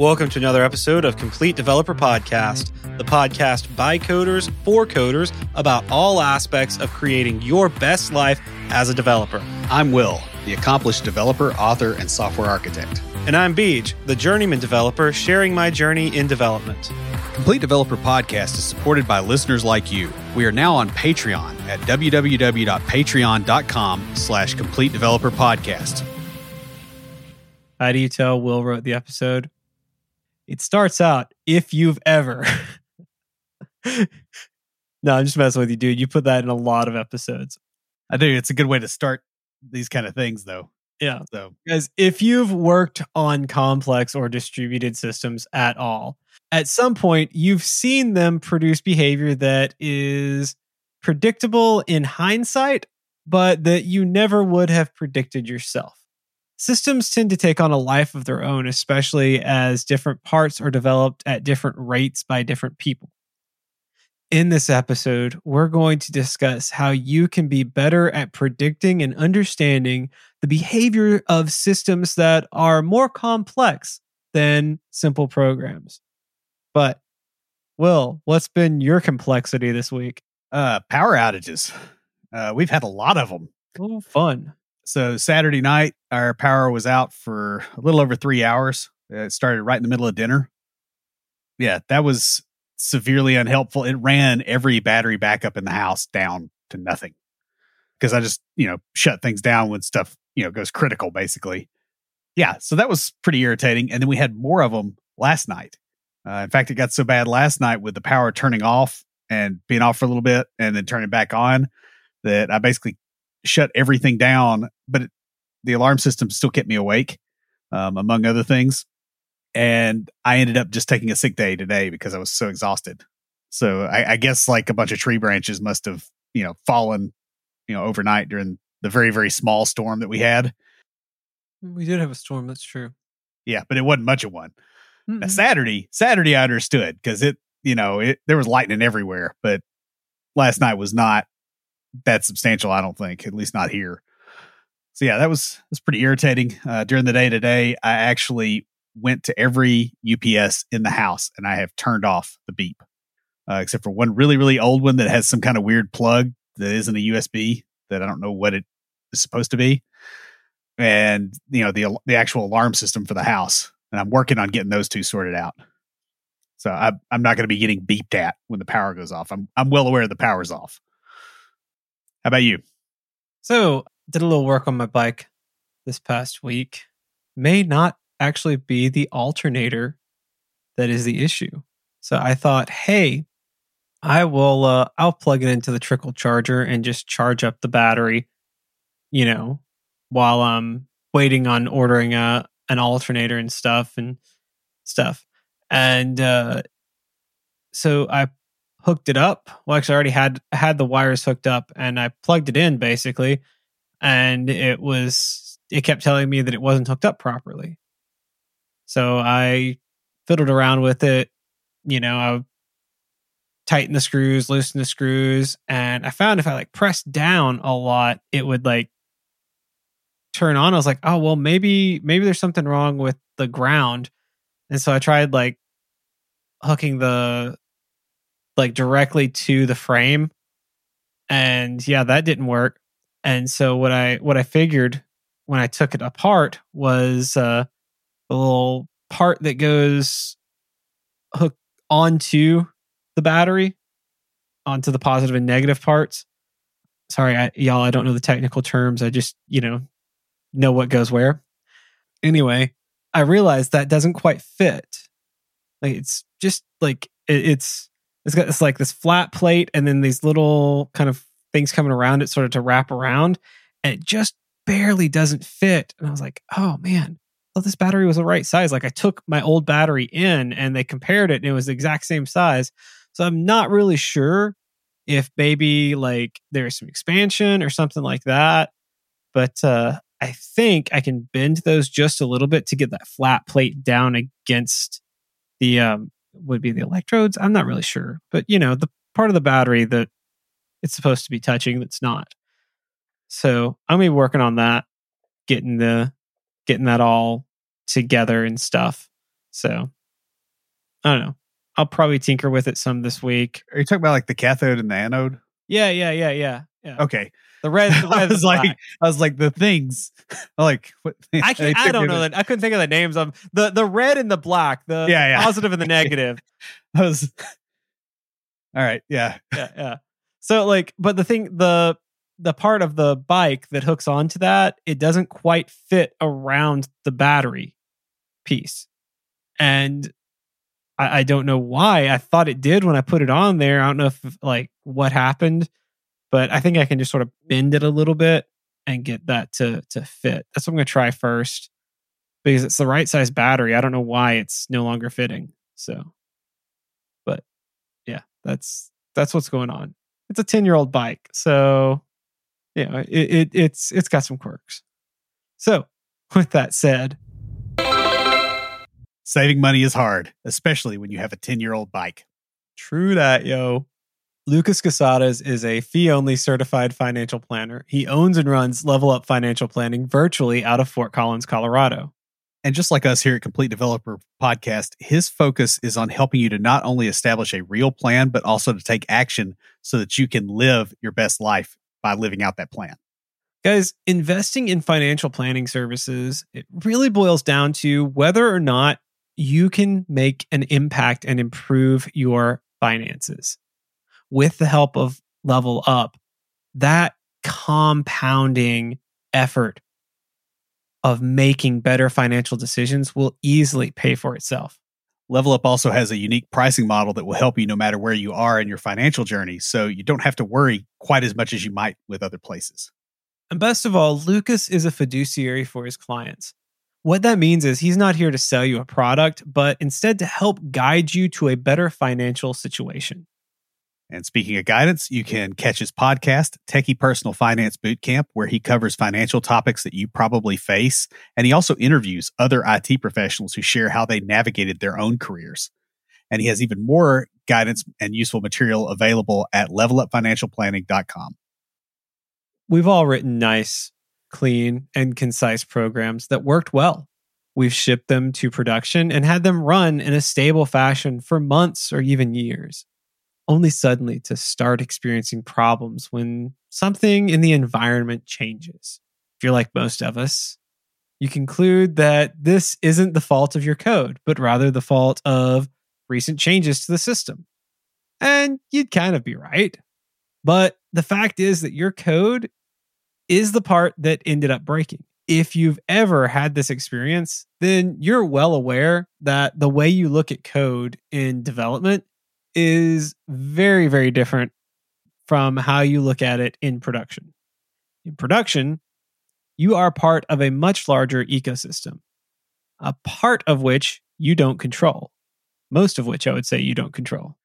Welcome to another episode of Complete Developer Podcast, the podcast by coders for coders about all aspects of creating your best life as a developer. I'm Will, the accomplished developer, author, and software architect. And I'm Beej, the journeyman developer sharing my journey in development. Complete Developer Podcast is supported by listeners like you. We are now on Patreon at www.patreon.com slash Complete Developer Podcast. How do you tell Will wrote the episode? It starts out, if you've ever. no, I'm just messing with you, dude. You put that in a lot of episodes. I think it's a good way to start these kind of things, though. Yeah. So, guys, if you've worked on complex or distributed systems at all, at some point you've seen them produce behavior that is predictable in hindsight, but that you never would have predicted yourself. Systems tend to take on a life of their own, especially as different parts are developed at different rates by different people. In this episode, we're going to discuss how you can be better at predicting and understanding the behavior of systems that are more complex than simple programs. But, Will, what's been your complexity this week? Uh, power outages. Uh, we've had a lot of them. Oh, fun. So Saturday night, our power was out for a little over three hours. It started right in the middle of dinner. Yeah, that was severely unhelpful. It ran every battery backup in the house down to nothing because I just, you know, shut things down when stuff, you know, goes critical basically. Yeah, so that was pretty irritating. And then we had more of them last night. Uh, in fact, it got so bad last night with the power turning off and being off for a little bit and then turning back on that I basically shut everything down, but it, the alarm system still kept me awake, um, among other things. And I ended up just taking a sick day today because I was so exhausted. So I, I guess like a bunch of tree branches must have, you know, fallen, you know, overnight during the very, very small storm that we had. We did have a storm. That's true. Yeah, but it wasn't much of one. Now, Saturday, Saturday, I understood because it, you know, it there was lightning everywhere, but last night was not that substantial. I don't think, at least not here. So yeah, that was was pretty irritating. Uh, during the day today, I actually went to every UPS in the house and I have turned off the beep, uh, except for one really really old one that has some kind of weird plug that isn't a USB that I don't know what it is supposed to be, and you know the the actual alarm system for the house. And I'm working on getting those two sorted out. So I, I'm not going to be getting beeped at when the power goes off. I'm I'm well aware the power's off. How about you? So, did a little work on my bike this past week. May not actually be the alternator that is the issue. So I thought, hey, I will uh I'll plug it into the trickle charger and just charge up the battery, you know, while I'm waiting on ordering a an alternator and stuff and stuff. And uh so I hooked it up. Well, actually, I already had had the wires hooked up, and I plugged it in basically, and it was it kept telling me that it wasn't hooked up properly. So I fiddled around with it. You know, I tightened the screws, loosened the screws, and I found if I like pressed down a lot, it would like turn on. I was like, oh well, maybe maybe there's something wrong with the ground, and so I tried like hooking the like directly to the frame. And yeah that didn't work. And so what i what i figured when i took it apart was uh the little part that goes hooked onto the battery onto the positive and negative parts. Sorry I, y'all i don't know the technical terms. I just you know know what goes where. Anyway i realized that doesn't quite fit. Like it's just like it, it's it's got this like this flat plate and then these little kind of things coming around it sort of to wrap around and it just barely doesn't fit. And i was like oh man. Well this battery was the right size. Like i took my old battery in and they compared it and it was the exact same size. So i'm not really sure if maybe like there's some expansion or something like that but uh i think i can bend those just a little bit to get that flat plate down against the um would be the electrodes. I'm not really sure, but you know, the part of the battery that it's supposed to be touching that's not. So I'm gonna be working on that, getting the getting that all together and stuff. So I don't know. I'll probably tinker with it some this week. Are you talking about like the cathode and the anode? Yeah, yeah, yeah, yeah. Yeah. Okay. The red, the red I was like, black. I was like the things. like what? I can't, I took don't know that. I couldn't think of the names of the the red and the black, the Yeah, yeah. positive and the negative. I was. All right. Yeah. yeah, yeah. So like, but the thing, the the part of the bike that hooks onto that, it doesn't quite fit around the battery piece, and I, I don't know why. I thought it did when I put it on there. I don't know if like what happened, but I think I can just sort of bend it a little bit and get that to to fit. That's what I'm gonna try first because it's the right size battery. I don't know why it's no longer fitting. So, but yeah, that's that's what's going on. It's a ten year old bike, so yeah, it, it it's it's got some quirks. So, with that said, Saving money is hard, especially when you have a ten-year-old bike. True that, yo. Lucas Casadas is a fee only certified financial planner. He owns and runs Level Up Financial Planning virtually out of Fort Collins, Colorado. And just like us here at Complete Developer Podcast, his focus is on helping you to not only establish a real plan, but also to take action so that you can live your best life by living out that plan. Guys, investing in financial planning services, it really boils down to whether or not you can make an impact and improve your finances. With the help of Level Up, that compounding effort of making better financial decisions will easily pay for itself. Level Up also has a unique pricing model that will help you no matter where you are in your financial journey. So you don't have to worry quite as much as you might with other places. And best of all, Lucas is a fiduciary for his clients. What that means is he's not here to sell you a product, but instead to help guide you to a better financial situation. And speaking of guidance, you can catch his podcast, Techie Personal Finance Bootcamp, where he covers financial topics that you probably face. And he also interviews other IT professionals who share how they navigated their own careers. And he has even more guidance and useful material available at levelupfinancialplanning.com. We've all written nice, clean, and concise programs that worked well. We've shipped them to production and had them run in a stable fashion for months or even years, only suddenly to start experiencing problems when something in the environment changes. If you're like most of us, you conclude that this isn't the fault of your code, but rather the fault of recent changes to the system. And you'd kind of be right. But the fact is that your code is the part that ended up breaking. If you've ever had this experience, then you're well aware that the way you look at code in development is very, very different from how you look at it in production. In production, you are part of a much larger ecosystem, a part of which you don't control. Most of which I would say you don't control.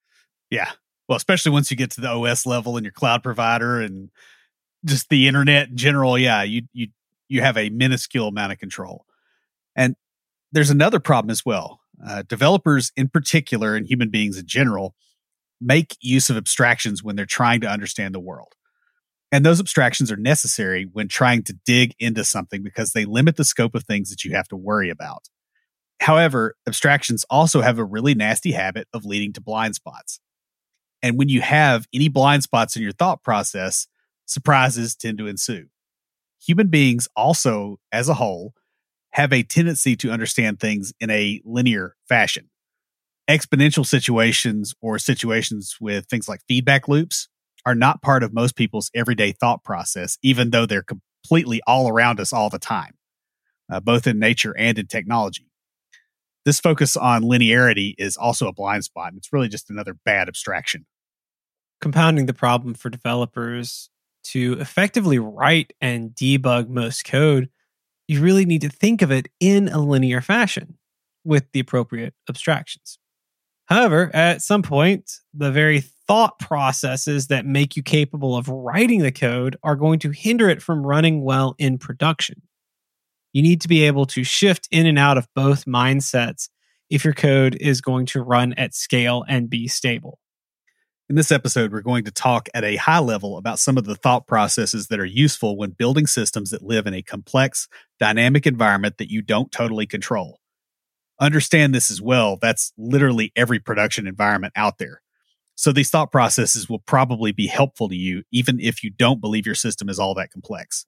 Yeah. Well, especially once you get to the OS level and your cloud provider and just the internet in general, yeah, you you you have a minuscule amount of control. And there's another problem as well. Uh, developers, in particular, and human beings in general, make use of abstractions when they're trying to understand the world. And those abstractions are necessary when trying to dig into something because they limit the scope of things that you have to worry about. However, abstractions also have a really nasty habit of leading to blind spots. And when you have any blind spots in your thought process, surprises tend to ensue. Human beings also, as a whole, have a tendency to understand things in a linear fashion. Exponential situations or situations with things like feedback loops are not part of most people's everyday thought process, even though they're completely all around us all the time, uh, both in nature and in technology. This focus on linearity is also a blind spot. And it's really just another bad abstraction. compounding the problem for developers to effectively write and debug most code, you really need to think of it in a linear fashion with the appropriate abstractions. However, at some point, the very thought processes that make you capable of writing the code are going to hinder it from running well in production. You need to be able to shift in and out of both mindsets if your code is going to run at scale and be stable. In this episode, we're going to talk at a high level about some of the thought processes that are useful when building systems that live in a complex, dynamic environment that you don't totally control. Understand this as well. That's literally every production environment out there. So these thought processes will probably be helpful to you, even if you don't believe your system is all that complex.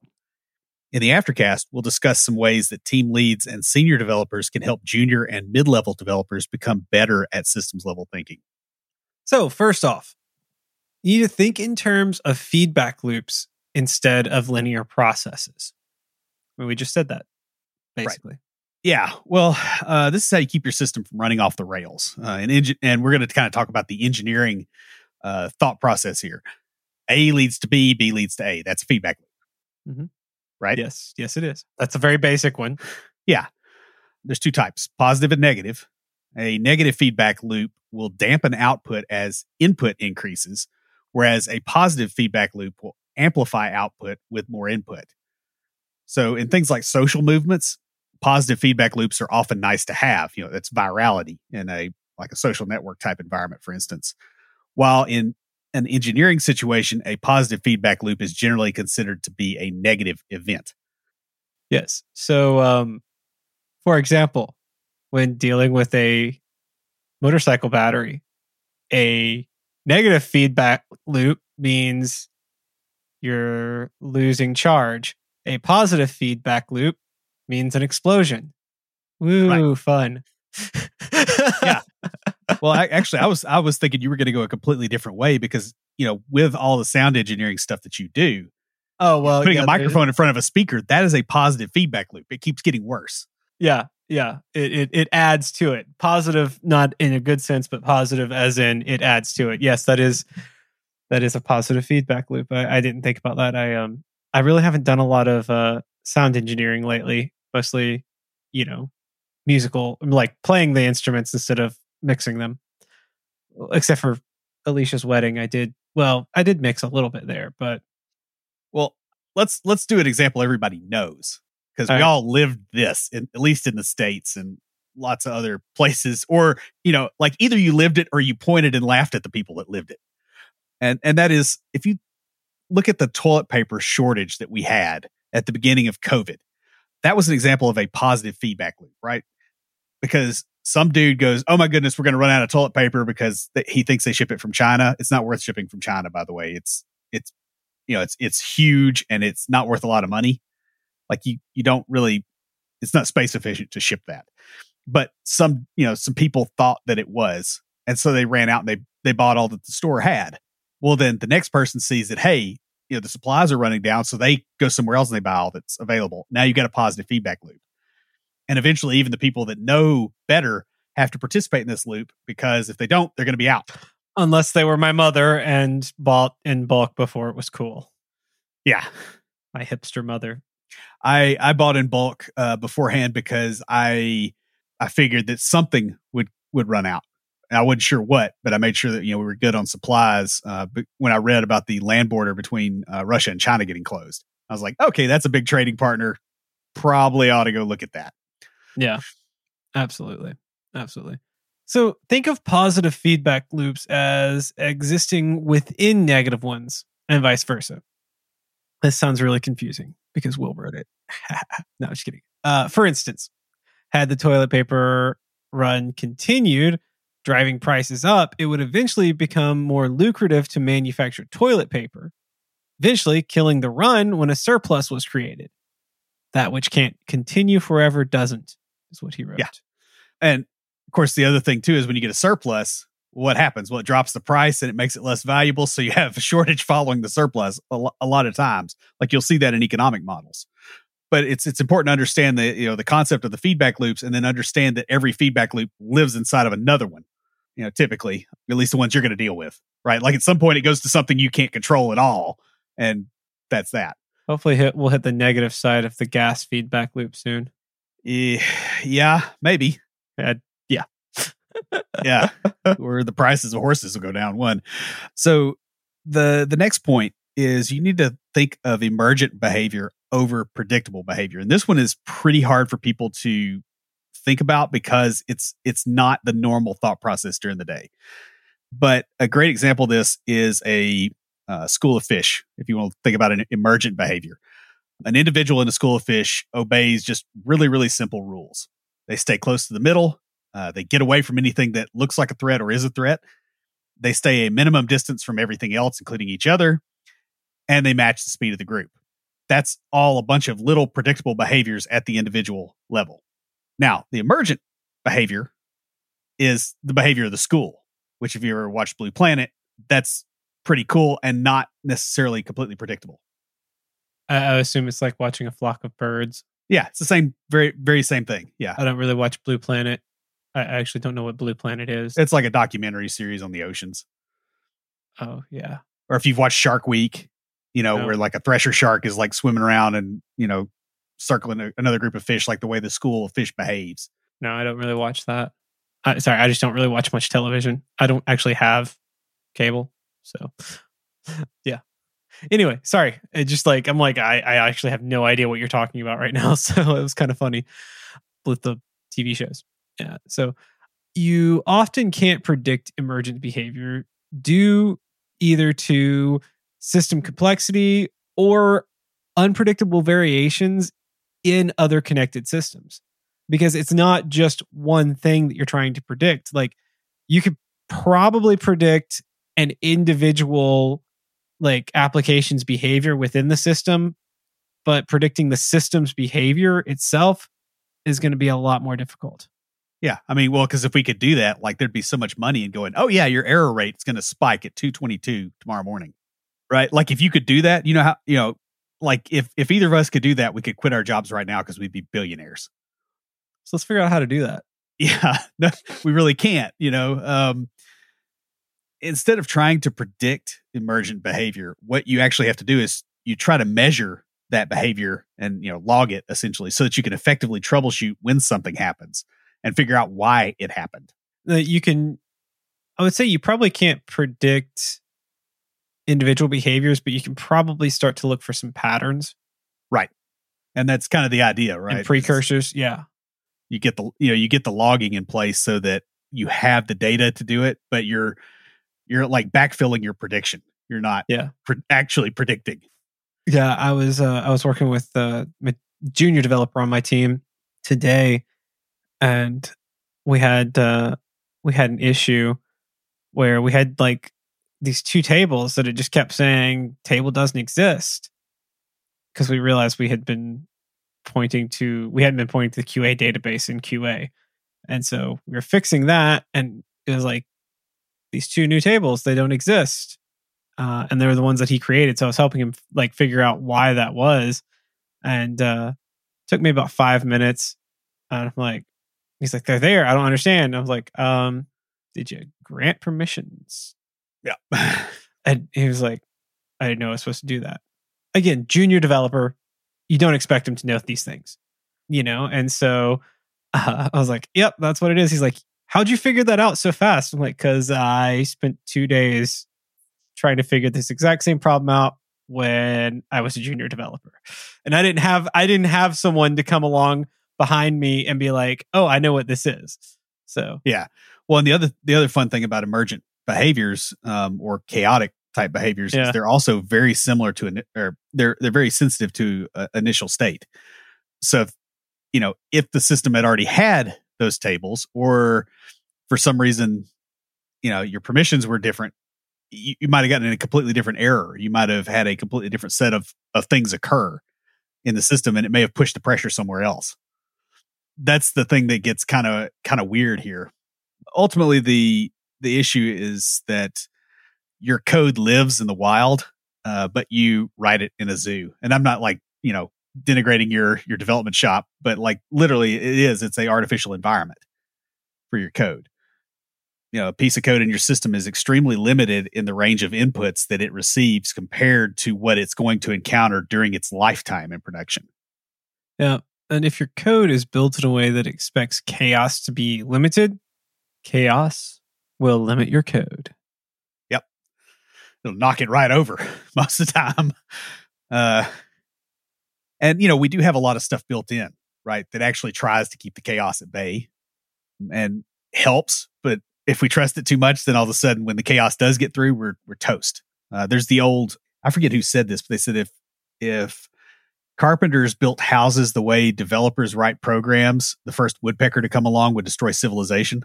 In the aftercast, we'll discuss some ways that team leads and senior developers can help junior and mid level developers become better at systems level thinking. So, first off, you need to think in terms of feedback loops instead of linear processes. I mean, we just said that, basically. Right. Yeah, well, uh, this is how you keep your system from running off the rails. Uh, and and we're going to kind of talk about the engineering uh, thought process here. A leads to B, B leads to A. That's a feedback loop, mm-hmm. right? Yes, yes, it is. That's a very basic one. Yeah, there's two types: positive and negative. A negative feedback loop will dampen output as input increases, whereas a positive feedback loop will amplify output with more input. So, in things like social movements, positive feedback loops are often nice to have. You know, it's virality in a like a social network type environment, for instance. While in an engineering situation, a positive feedback loop is generally considered to be a negative event. Yes. So, um, for example, when dealing with a motorcycle battery, a negative feedback loop means you're losing charge. A positive feedback loop means an explosion. Woo, right. fun. yeah. Well, I, actually, I was I was thinking you were going to go a completely different way because you know with all the sound engineering stuff that you do. Oh well, putting yeah, a microphone in front of a speaker that is a positive feedback loop. It keeps getting worse. Yeah, yeah. It it it adds to it. Positive, not in a good sense, but positive as in it adds to it. Yes, that is that is a positive feedback loop. I, I didn't think about that. I um I really haven't done a lot of uh sound engineering lately mostly, you know, musical, like playing the instruments instead of mixing them. Except for Alicia's wedding, I did. Well, I did mix a little bit there, but well, let's let's do an example everybody knows because we all lived this, in, at least in the states and lots of other places, or you know, like either you lived it or you pointed and laughed at the people that lived it, and and that is if you look at the toilet paper shortage that we had at the beginning of COVID that was an example of a positive feedback loop, right? Because some dude goes, "Oh my goodness, we're going to run out of toilet paper because th- he thinks they ship it from China." It's not worth shipping from China, by the way. It's it's you know it's it's huge and it's not worth a lot of money. Like you you don't really, it's not space efficient to ship that. But some you know some people thought that it was, and so they ran out and they they bought all that the store had. Well, then the next person sees that hey, you know the supplies are running down so they go somewhere else and they buy all that's available. Now you got a positive feedback loop. And eventually even the people that know better have to participate in this loop because if they don't they're going to be out. Unless they were my mother and bought in bulk before it was cool. Yeah. My hipster mother i i bought in bulk uh, beforehand because i i figured that something would would run out I wasn't sure what, but I made sure that you know we were good on supplies. Uh, but when I read about the land border between uh, Russia and China getting closed, I was like, okay, that's a big trading partner. Probably ought to go look at that. Yeah, absolutely, absolutely. So think of positive feedback loops as existing within negative ones, and vice versa. This sounds really confusing because Will wrote it. no, just kidding. Uh, for instance, had the toilet paper run continued driving prices up, it would eventually become more lucrative to manufacture toilet paper, eventually killing the run when a surplus was created. That which can't continue forever doesn't, is what he wrote. Yeah. And of course, the other thing too is when you get a surplus, what happens? Well, it drops the price and it makes it less valuable. So you have a shortage following the surplus a, lo- a lot of times. Like you'll see that in economic models but it's it's important to understand the you know the concept of the feedback loops and then understand that every feedback loop lives inside of another one you know, typically, at least the ones you're going to deal with, right? Like at some point it goes to something you can't control at all. And that's that. Hopefully hit, we'll hit the negative side of the gas feedback loop soon. Eh, yeah, maybe. Yeah. Or the prices of horses will go down one. So the the next point is you need to think of emergent behavior over predictable behavior. And this one is pretty hard for people to think about because it's it's not the normal thought process during the day. But a great example of this is a uh, school of fish. If you want to think about an emergent behavior, an individual in a school of fish obeys just really really simple rules. They stay close to the middle. Uh, they get away from anything that looks like a threat or is a threat. They stay a minimum distance from everything else, including each other, and they match the speed of the group. That's all a bunch of little predictable behaviors at the individual level. Now, the emergent behavior is the behavior of the school, which, if you ever watched Blue Planet, that's pretty cool and not necessarily completely predictable. I, I assume it's like watching a flock of birds. Yeah, it's the same, very, very same thing. Yeah. I don't really watch Blue Planet. I actually don't know what Blue Planet is. It's like a documentary series on the oceans. Oh, yeah. Or if you've watched Shark Week, you know, No. where like a thresher shark is like swimming around and, you know, circling a, another group of fish, like the way the school of fish behaves. No, I don't really watch that. I, sorry, I just don't really watch much television. I don't actually have cable. So, yeah. Anyway, sorry. It just like, I'm like, I, I actually have no idea what you're talking about right now. So it was kind of funny with the TV shows. Yeah. So you often can't predict emergent behavior due either to system complexity or unpredictable variations in other connected systems because it's not just one thing that you're trying to predict. Like you could probably predict an individual like application's behavior within the system, but predicting the system's behavior itself is going to be a lot more difficult. Yeah. I mean, well, because if we could do that, like there'd be so much money in going, oh, yeah, your error rate's going to spike at 222 tomorrow morning. Right. Like if you could do that, you know how, you know, like if, if either of us could do that, we could quit our jobs right now because we'd be billionaires. So let's figure out how to do that. Yeah. No, we really can't, you know. Um, instead of trying to predict emergent behavior, what you actually have to do is you try to measure that behavior and, you know, log it essentially so that you can effectively troubleshoot when something happens and figure out why it happened. you can i would say you probably can't predict individual behaviors but you can probably start to look for some patterns Right. And that's kind of the idea, right? and precursors yeah You get the you know, you get the logging in place so that you have the data to do it, but you're you're like backfilling your prediction. You're not Yeah. pre- actually predicting. yeah i was uh, i was working with uh, a junior developer on my team today and we had uh we had an issue where we had like these two tables that it just kept saying table doesn't exist because we realized we had been pointing to we hadn't been pointing to the QA database in QA. And so we were fixing that and it was like these two new tables they don't exist. Uh, and they were the ones that he created so I was helping him like figure out why that was and uh took me about 5 minutes and I'm like he's like they're there I don't understand. I was like um did you grant permissions Yeah. and he was like, I didn't know I was supposed to do that. Again, junior developer, you don't expect him to know these things, you know? And so uh, I was like, yep, that's what it is. He's like, how'd you figure that out so fast? I'm like, because I spent two days trying to figure this exact same problem out when I was a junior developer. And I didn't have I didn't have someone to come along behind me and be like, "Oh, I know what this is." So, yeah. Well, and the other the other fun thing about emergent behaviors um, or chaotic type behaviors Yeah. is they're also very similar to an or they're they're very sensitive to uh, initial state. So, if, you know, if the system had already had those tables, or for some reason, you know, your permissions were different, you, you might have gotten a completely different error. You might have had a completely different set of of things occur in the system, and it may have pushed the pressure somewhere else. That's the thing that gets kind of kind of weird here. Ultimately the the issue is that your code lives in the wild uh, but you write it in a zoo. And i'm not like you know denigrating your your development shop but like literally it is it's a artificial environment for your code. You know a piece of code in your system is extremely limited in the range of inputs that it receives compared to what it's going to encounter during its lifetime in production. Yeah. And if your code is built in a way that expects chaos to be limited, chaos will limit your code. Yep. It'll knock it right over most of the time. Uh, and you know, we do have a lot of stuff built in, right? That actually tries to keep the chaos at bay and helps. But if we trust it too much, then all of a sudden, when the chaos does get through, we're we're toast. Uh, there's the old I forget who said this, but they said if if carpenters built houses the way developers write programs. The first woodpecker to come along would destroy civilization.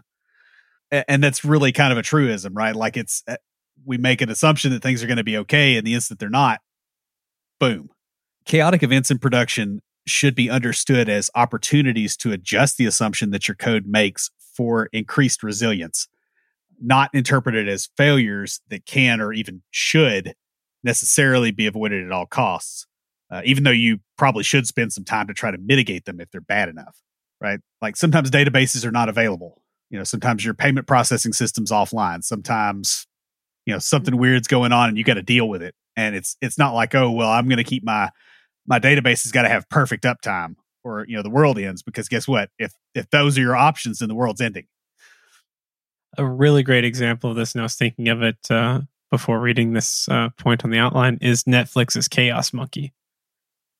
And that's really kind of a truism, right? Like it's, uh, we make an assumption that things are going to be okay. And the instant they're not, boom. Chaotic events in production should be understood as opportunities to adjust the assumption that your code makes for increased resilience, not interpreted as failures that can or even should necessarily be avoided at all costs uh, even though you probably should spend some time to try to mitigate them if they're bad enough, right? Like sometimes databases are not available. You know, sometimes your payment processing system's offline. Sometimes, you know, something weird's going on and you got to deal with it. And it's it's not like, oh well, I'm going to keep my my database has got to have perfect uptime or you know the world ends because guess what? If if those are your options, then the world's ending. A really great example of this, and I was thinking of it uh, before reading this uh, point on the outline, is Netflix's Chaos Monkey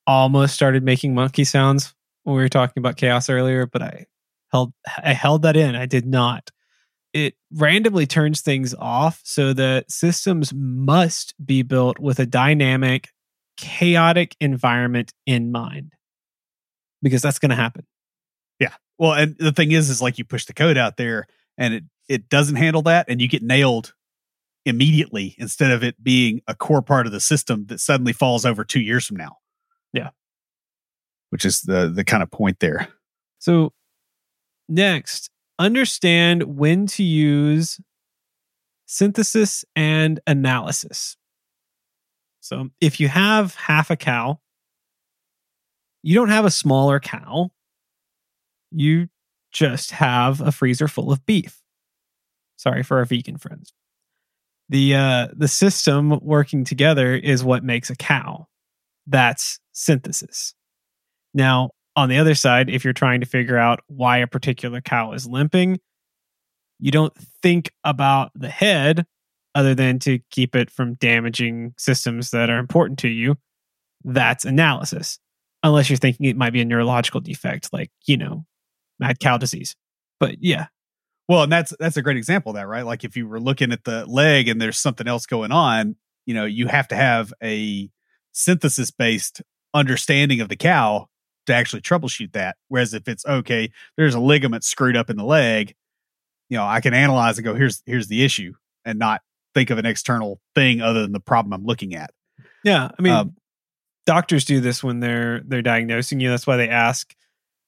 almost started making monkey sounds when we were talking about chaos earlier, but I held I held that in. I did not. It randomly turns things off so that systems must be built with a dynamic, chaotic environment in mind. Because that's going to happen. Yeah. Well, and the thing is is like you push the code out there and it it doesn't handle that and you get nailed immediately instead of it being a core part of the system that suddenly falls over 2 years from now. Which is the the kind of point there. So next, understand when to use synthesis and analysis. So if you have half a cow, you don't have a smaller cow. You just have a freezer full of beef. Sorry for our vegan friends. The uh the system working together is what makes a cow. That's synthesis. Now, on the other side, if you're trying to figure out why a particular cow is limping, you don't think about the head other than to keep it from damaging systems that are important to you. That's analysis. Unless you're thinking it might be a neurological defect, like, you know, mad cow disease. But yeah. Well, and that's that's a great example of that, right? Like if you were looking at the leg and there's something else going on, you know, you have to have a synthesis based understanding of the cow to actually troubleshoot that. Whereas if it's okay, there's a ligament screwed up in the leg, you know, I can analyze and go, here's here's the issue, and not think of an external thing other than the problem I'm looking at. Yeah, I mean, um, doctors do this when they're they're diagnosing you. That's why they ask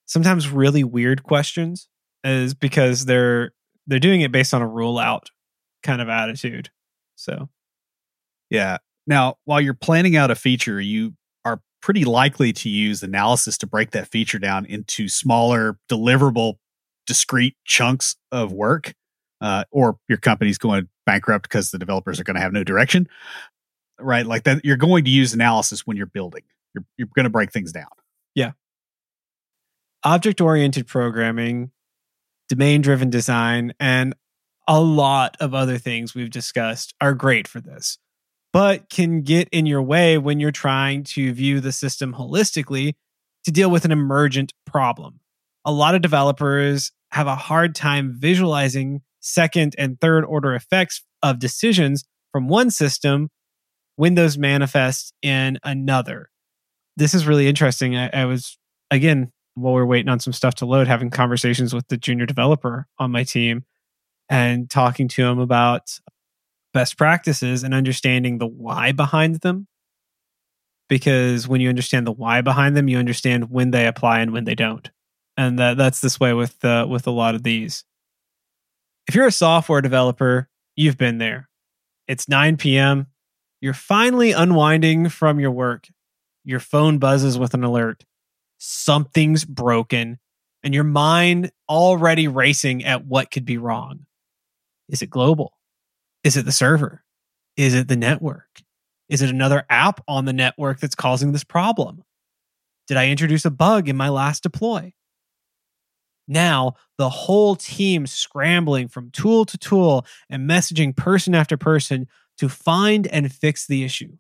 sometimes really weird questions, is because they're they're doing it based on a rule out kind of attitude. So, yeah, now, while you're planning out a feature, you pretty likely to use analysis to break that feature down into smaller, deliverable, discrete chunks of work, uh, or your company's going bankrupt because the developers are going to have no direction, right? Like that, you're going to use analysis when you're building. You're you're going to break things down. Yeah. Object oriented programming, domain driven design, and a lot of other things we've discussed are great for this but can get in your way when you're trying to view the system holistically to deal with an emergent problem. A lot of developers have a hard time visualizing second and third order effects of decisions from one system when those manifest in another. This is really interesting. I, I was, again, while we are waiting on some stuff to load, having conversations with the junior developer on my team and talking to him about best practices and understanding the why behind them. Because when you understand the why behind them, you understand when they apply and when they don't. And that, that's this way with uh, with a lot of these. If you're a software developer, you've been there. It's 9 p.m. You're finally unwinding from your work. Your phone buzzes with an alert. Something's broken, and your mind already racing at what could be wrong. Is it global? Is it the server? Is it the network? Is it another app on the network that's causing this problem? Did I introduce a bug in my last deploy? Now, the whole team scrambling from tool to tool and messaging person after person to find and fix the issue.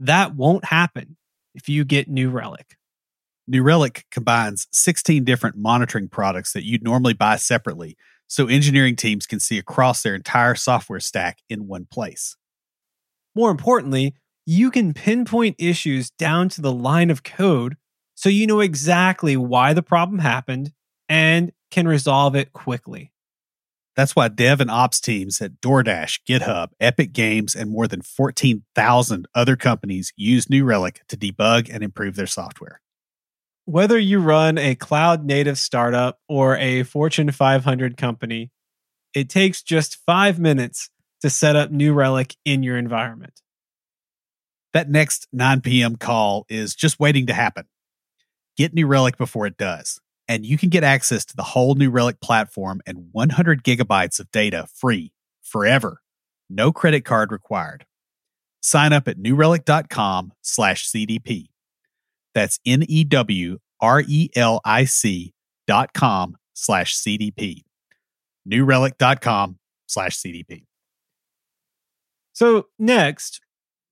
That won't happen if you get New Relic. New Relic combines 16 different monitoring products that you'd normally buy separately so engineering teams can see across their entire software stack in one place. More importantly, you can pinpoint issues down to the line of code so you know exactly why the problem happened and can resolve it quickly. That's why dev and ops teams at DoorDash, GitHub, Epic Games, and more than 14,000 other companies use New Relic to debug and improve their software. Whether you run a cloud native startup or a Fortune 500 company, it takes just five minutes to set up New Relic in your environment. That next 9 p.m. call is just waiting to happen. Get New Relic before it does, and you can get access to the whole New Relic platform and 100 gigabytes of data free forever. No credit card required. Sign up at newrelic.com slash CDP. That's N E W R E L I C dot com slash CDP. Newrelic.com slash CDP. So, next,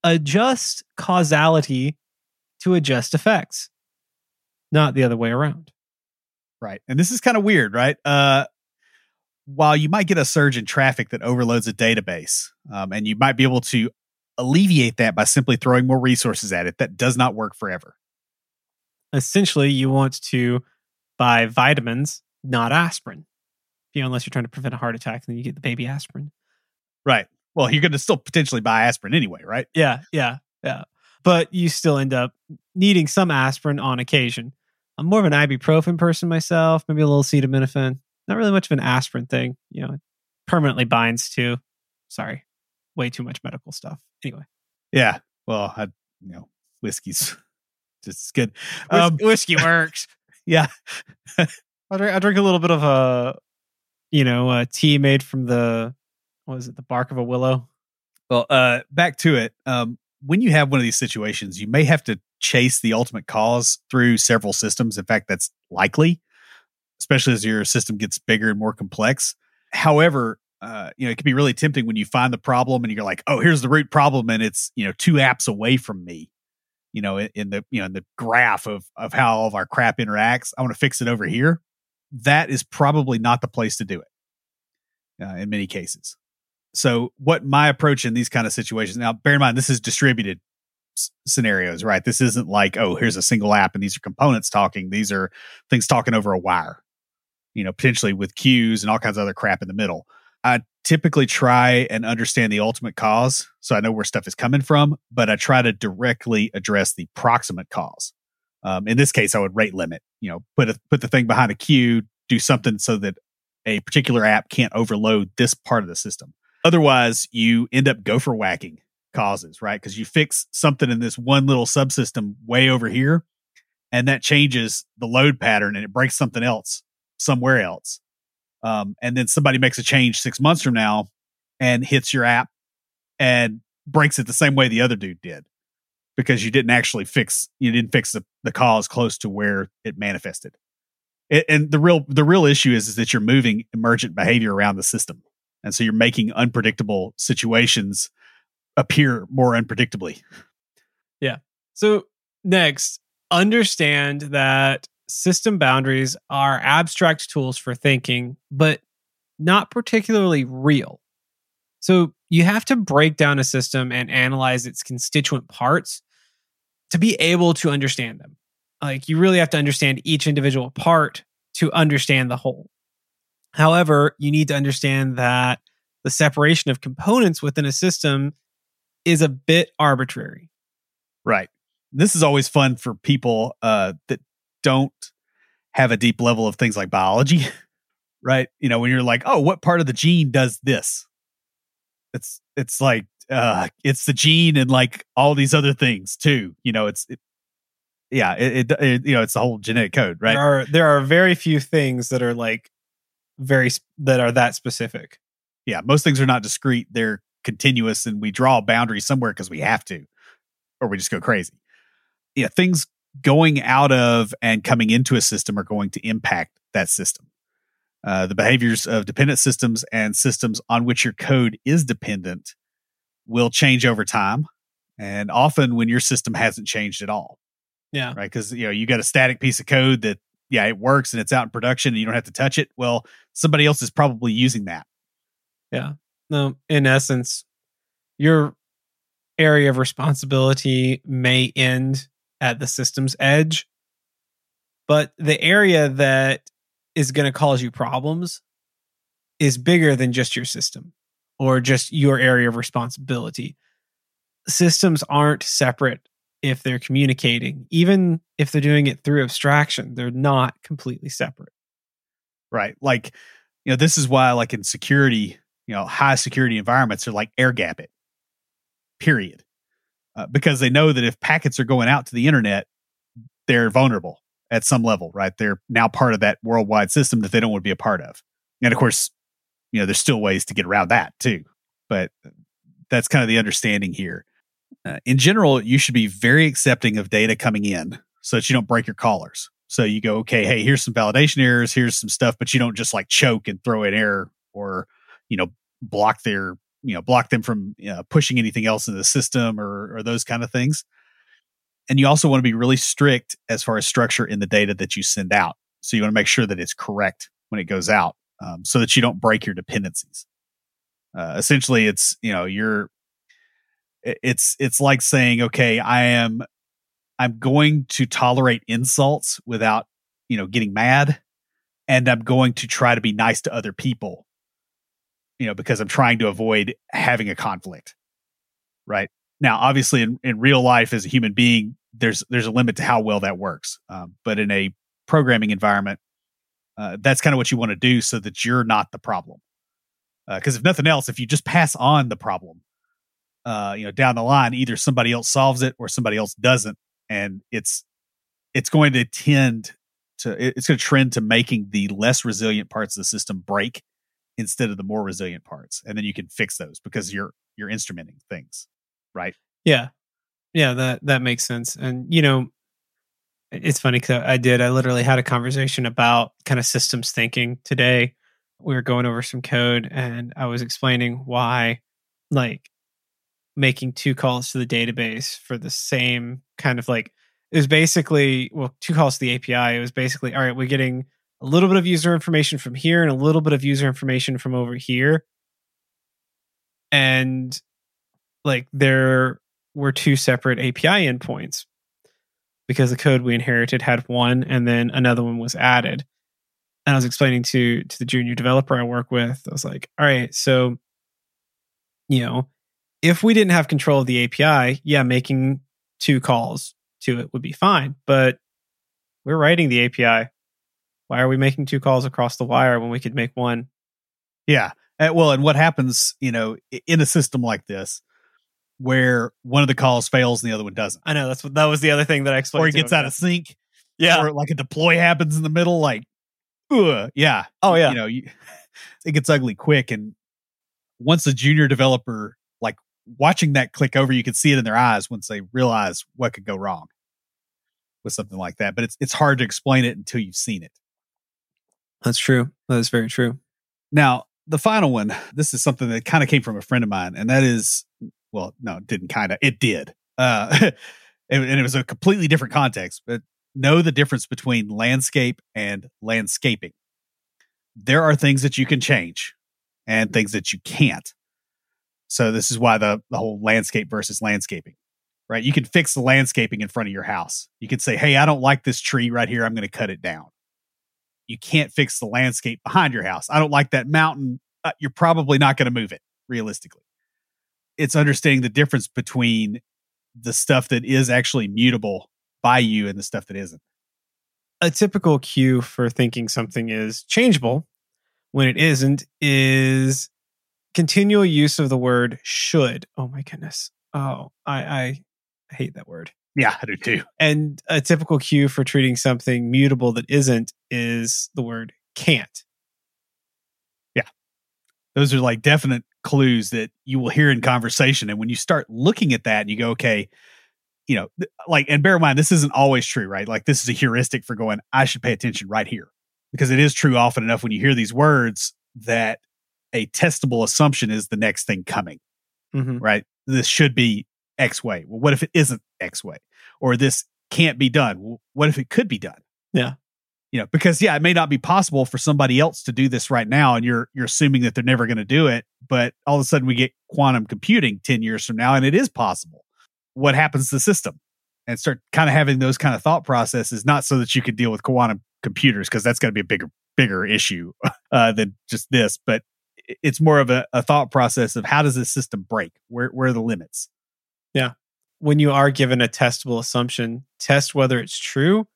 adjust causality to adjust effects, not the other way around. Right. And this is kind of weird, right? Uh, while you might get a surge in traffic that overloads a database, um, and you might be able to alleviate that by simply throwing more resources at it, that does not work forever. Essentially, you want to buy vitamins, not aspirin. You know, unless you're trying to prevent a heart attack, then you get the baby aspirin. Right. Well, you're going to still potentially buy aspirin anyway, right? Yeah, yeah, yeah. But you still end up needing some aspirin on occasion. I'm more of an ibuprofen person myself, maybe a little acetaminophen. Not really much of an aspirin thing. You know, it permanently binds to. Sorry, way too much medical stuff. Anyway. Yeah. Well, I, you know, whiskey's just as good. Um, whiskey works. Yeah. I drink, I drink a little bit of a, you know, a tea made from the, what is it, the bark of a willow? Well, uh, back to it. Um, when you have one of these situations, you may have to chase the ultimate cause through several systems. In fact, that's likely, especially as your system gets bigger and more complex. However, uh, you know, it can be really tempting when you find the problem and you're like, oh, here's the root problem, and it's you know two apps away from me. You know, in, the you know in the graph of of how all of our crap interacts. I want to fix it over here. That is probably not the place to do it. Uh, in many cases. So, what my approach in these kind of situations now, bear in mind, this is distributed s- scenarios, right? This isn't like, oh, here's a single app and these are components talking. These are things talking over a wire, you know, potentially with queues and all kinds of other crap in the middle. I typically try and understand the ultimate cause so I know where stuff is coming from, but I try to directly address the proximate cause. Um, in this case, I would rate limit, you know, put a, put the thing behind a queue, do something so that a particular app can't overload this part of the system. Otherwise, you end up gopher whacking causes, right? Because you fix something in this one little subsystem way over here, and that changes the load pattern and it breaks something else somewhere else. Um, and then somebody makes a change six months from now and hits your app and breaks it the same way the other dude did because you didn't actually fix you didn't fix the, the cause close to where it manifested. It, and the real the real issue is is that you're moving emergent behavior around the system. And so you're making unpredictable situations appear more unpredictably. Yeah. So, next, understand that system boundaries are abstract tools for thinking, but not particularly real. So, you have to break down a system and analyze its constituent parts to be able to understand them. Like, you really have to understand each individual part to understand the whole. However, you need to understand that the separation of components within a system is a bit arbitrary. right this is always fun for people uh, that don't have a deep level of things like biology right? You know when you're like oh what part of the gene does this? It's it's like uh it's the gene and like all these other things too you know it's it, yeah it, it, it you know it's the whole genetic code right? There are there are very few things that are like very sp- that are that specific. yeah most things are not discrete they're continuous and we draw a boundary somewhere because we have to or we just go crazy. Yeah things going out of and coming into a system are going to impact that system. Uh, the behaviors of dependent systems and systems on which your code is dependent will change over time and often when your system hasn't changed at all. Yeah. right? Because you know you got a static piece of code that yeah it works and it's out in production and you don't have to touch it. Well somebody else is probably using that. Yeah. No, in essence, you're area of responsibility may end at the system's edge, but the area that is going to cause you problems is bigger than just your system or just your area of responsibility. Systems aren't separate if they're communicating, even if they're doing it through abstraction, they're not completely separate. Right. Like, you know, this is why, like in security, you know, high security environments are like air gap it, period. Uh, because they know that if packets are going out to the internet, they're vulnerable at some level, right? They're now part of that worldwide system that they don't want to be a part of. And of course, you know, there's still ways to get around that too. But that's kind of the understanding here. Uh, in general, you should be very accepting of data coming in so that you don't break your collars. So you go, okay, hey, here's some validation errors, here's some stuff, but you don't just like choke and throw an error or, you know, block their, you know, block them from pushing anything else in the system or, or those kind of things. And you also want to be really strict as far as structure in the data that you send out. So you want to make sure that it's correct when it goes out um, so that you don't break your dependencies. Uh, essentially, it's, you know, you're, it's, it's like saying, okay, I am, I'm going to tolerate insults without, you know, getting mad. And I'm going to try to be nice to other people, you know, because I'm trying to avoid having a conflict. Right. Now, obviously, in, in real life, as a human being, there's there's a limit to how well that works. Um, but in a programming environment, uh, that's kind of what you want to do so that you're not the problem. Because uh, if nothing else, if you just pass on the problem, uh, you know, down the line, either somebody else solves it or somebody else doesn't, and it's it's going to tend to it's going to trend to making the less resilient parts of the system break instead of the more resilient parts, and then you can fix those because you're you're instrumenting things right? Yeah, yeah, that that makes sense. And you know, it's funny because I did. I literally had a conversation about kind of systems thinking today. We were going over some code, and I was explaining why, like, making two calls to the database for the same kind of like it was basically well two calls to the API. It was basically all right. We're getting a little bit of user information from here and a little bit of user information from over here, and like there were two separate API endpoints because the code we inherited had one and then another one was added. And I was explaining to to the junior developer I work with, I was like, all right, so you know, if we didn't have control of the API, yeah, making two calls to it would be fine. But we're writing the API. Why are we making two calls across the wire when we could make one? Yeah. Uh, well, and what happens, you know, in a system like this, where one of the calls fails and the other one doesn't. I know that's what that was the other thing that I explained. Or it gets out of sync. Yeah. Or like a deploy happens in the middle. Like, ugh, yeah. Oh yeah. You know, you, it gets ugly quick. And once a junior developer, like watching that click over, you can see it in their eyes once they realize what could go wrong with something like that. But it's it's hard to explain it until you've seen it. That's true. That is very true. Now, the final one, this is something that kind of came from a friend of mine, and that is well, no, it didn't kind of, it did. Uh, and, it was a completely different context, but know the difference between landscape and landscaping. There are things that you can change and things that you can't. So this is why the, the whole landscape versus landscaping, right? You can fix the landscaping in front of your house. You can say, Hey, I don't like this tree right here. I'm going to cut it down. You can't fix the landscape behind your house. I don't like that mountain. Uh, you're probably not going to move it realistically it's understanding the difference between the stuff that is actually mutable by you and the stuff that isn't. A typical cue for thinking something is changeable when it isn't is continual use of the word should. Oh my goodness. Oh, I, I hate that word. Yeah, I do too. And a typical cue for treating something mutable that isn't is the word can't. Yeah. Those are like definite clues that you will hear in conversation. And when you start looking at that, and you go, okay, you know, like, and bear in mind, this isn't always true, right? Like, this is a heuristic for going, I should pay attention right here because it is true often enough when you hear these words that a testable assumption is the next thing coming, mm-hmm. right? This should be X way. Well, what if it isn't X way? Or this can't be done? Well, what if it could be done? Yeah. you know, because yeah, it may not be possible for somebody else to do this right now, and you're you're assuming that they're never going to do it. But all of a sudden, we get quantum computing ten years from now, and it is possible. What happens to the system? And start kind of having those kind of thought processes, not so that you could deal with quantum computers, because that's going to be a bigger bigger issue uh, than just this. But it's more of a, a thought process of how does this system break? Where where are the limits? Yeah. When you are given a testable assumption, test whether it's true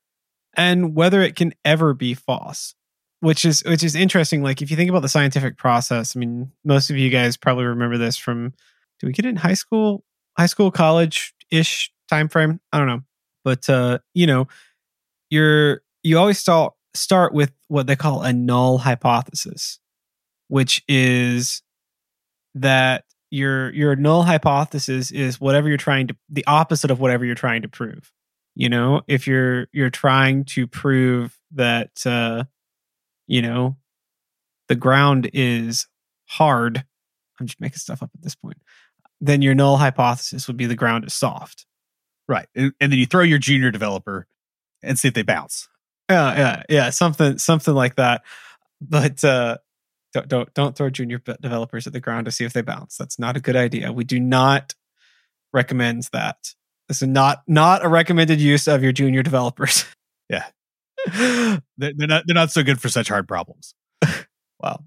and whether it can ever be false which is which is interesting. Like if you think about the scientific process i mean most of you guys probably remember this from do we get it in high school high school college ish time frame i don't know. But uh you know you're you always start start with what they call a null hypothesis which is that your your null hypothesis is whatever you're trying to the opposite of whatever you're trying to prove. You know if you're you're trying to prove that uh you know the ground is hard i'm just making stuff up at this point then your null hypothesis would be the ground is soft. Right and, and then you throw your junior developer and see if they bounce. Yeah yeah yeah something something like that. But uh don't don't don't throw junior developers at the ground to see if they bounce that's not a good idea we do not recommend that this is not not a recommended use of your junior developers. Yeah, they're, they're not they're not so good for such hard problems. wow.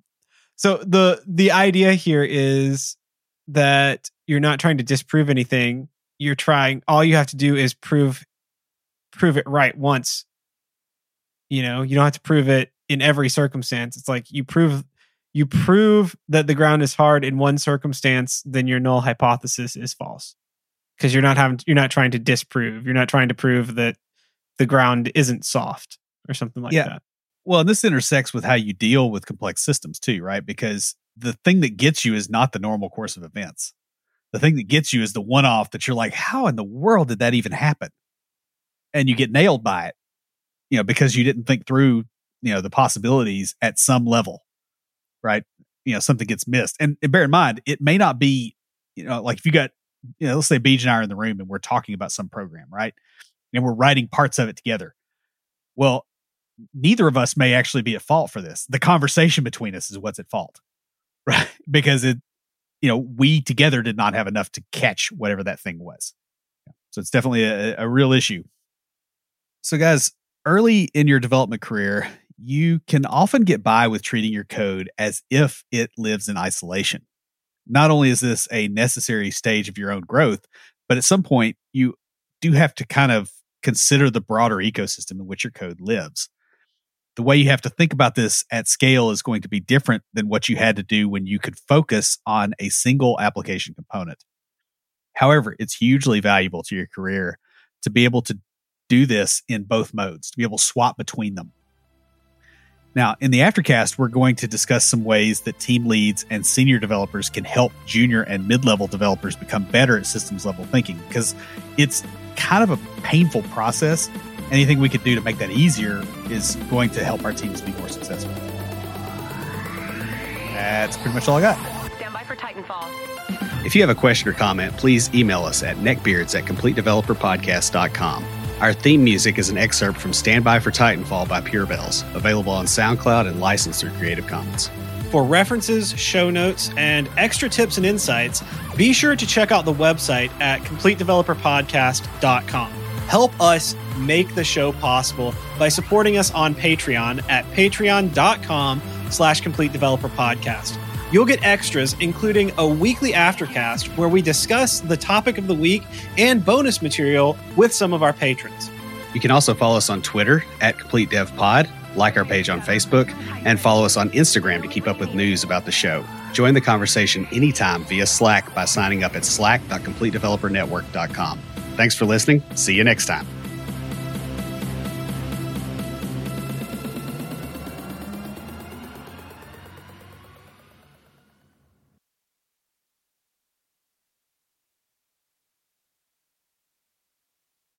So the the idea here is that you're not trying to disprove anything. You're trying. All you have to do is prove prove it right once. You know, you don't have to prove it in every circumstance. It's like you prove you prove that the ground is hard in one circumstance, then your null hypothesis is false. Because you're not having you're not trying to disprove. You're not trying to prove that the ground isn't soft or something like yeah. that. Well and this intersects with how you deal with complex systems too right? Because the thing that gets you is not the normal course of events. The thing that gets you is the one off that you're like how in the world did that even happen? And you get nailed by it you know because you didn't think through you know the possibilities at some level right you know something gets missed and, and bear in mind it may not be you know like if you got you know, let's say Beej and I are in the room and we're talking about some program, right? And we're writing parts of it together. Well, neither of us may actually be at fault for this. The conversation between us is what's at fault, right? Because it, you know, we together did not have enough to catch whatever that thing was. So it's definitely a, a real issue. So, guys, early in your development career, you can often get by with treating your code as if it lives in isolation not only is this a necessary stage of your own growth, but at some point you do have to kind of consider the broader ecosystem in which your code lives. The way you have to think about this at scale is going to be different than what you had to do when you could focus on a single application component. However, it's hugely valuable to your career to be able to do this in both modes, to be able to swap between them. Now, in the aftercast, we're going to discuss some ways that team leads and senior developers can help junior and mid level developers become better at systems level thinking because it's kind of a painful process. Anything we could do to make that easier is going to help our teams be more successful. That's pretty much all I got. Stand by for Titanfall. If you have a question or comment, please email us at neckbeards at completedeveloperpodcast.com. Our theme music is an excerpt from Stand By for Titanfall by Pure Bells, available on SoundCloud and licensed through Creative Commons. For references, show notes, and extra tips and insights, be sure to check out the website at CompleteDeveloperPodcast.com. Help us make the show possible by supporting us on Patreon at patreon.com slash Complete Developer Podcast. You'll get extras, including a weekly aftercast where we discuss the topic of the week and bonus material with some of our patrons. You can also follow us on Twitter at Complete Dev Pod, like our page on Facebook, and follow us on Instagram to keep up with news about the show. Join the conversation anytime via Slack by signing up at slack.completedevelopernetwork.com. Thanks for listening. See you next time.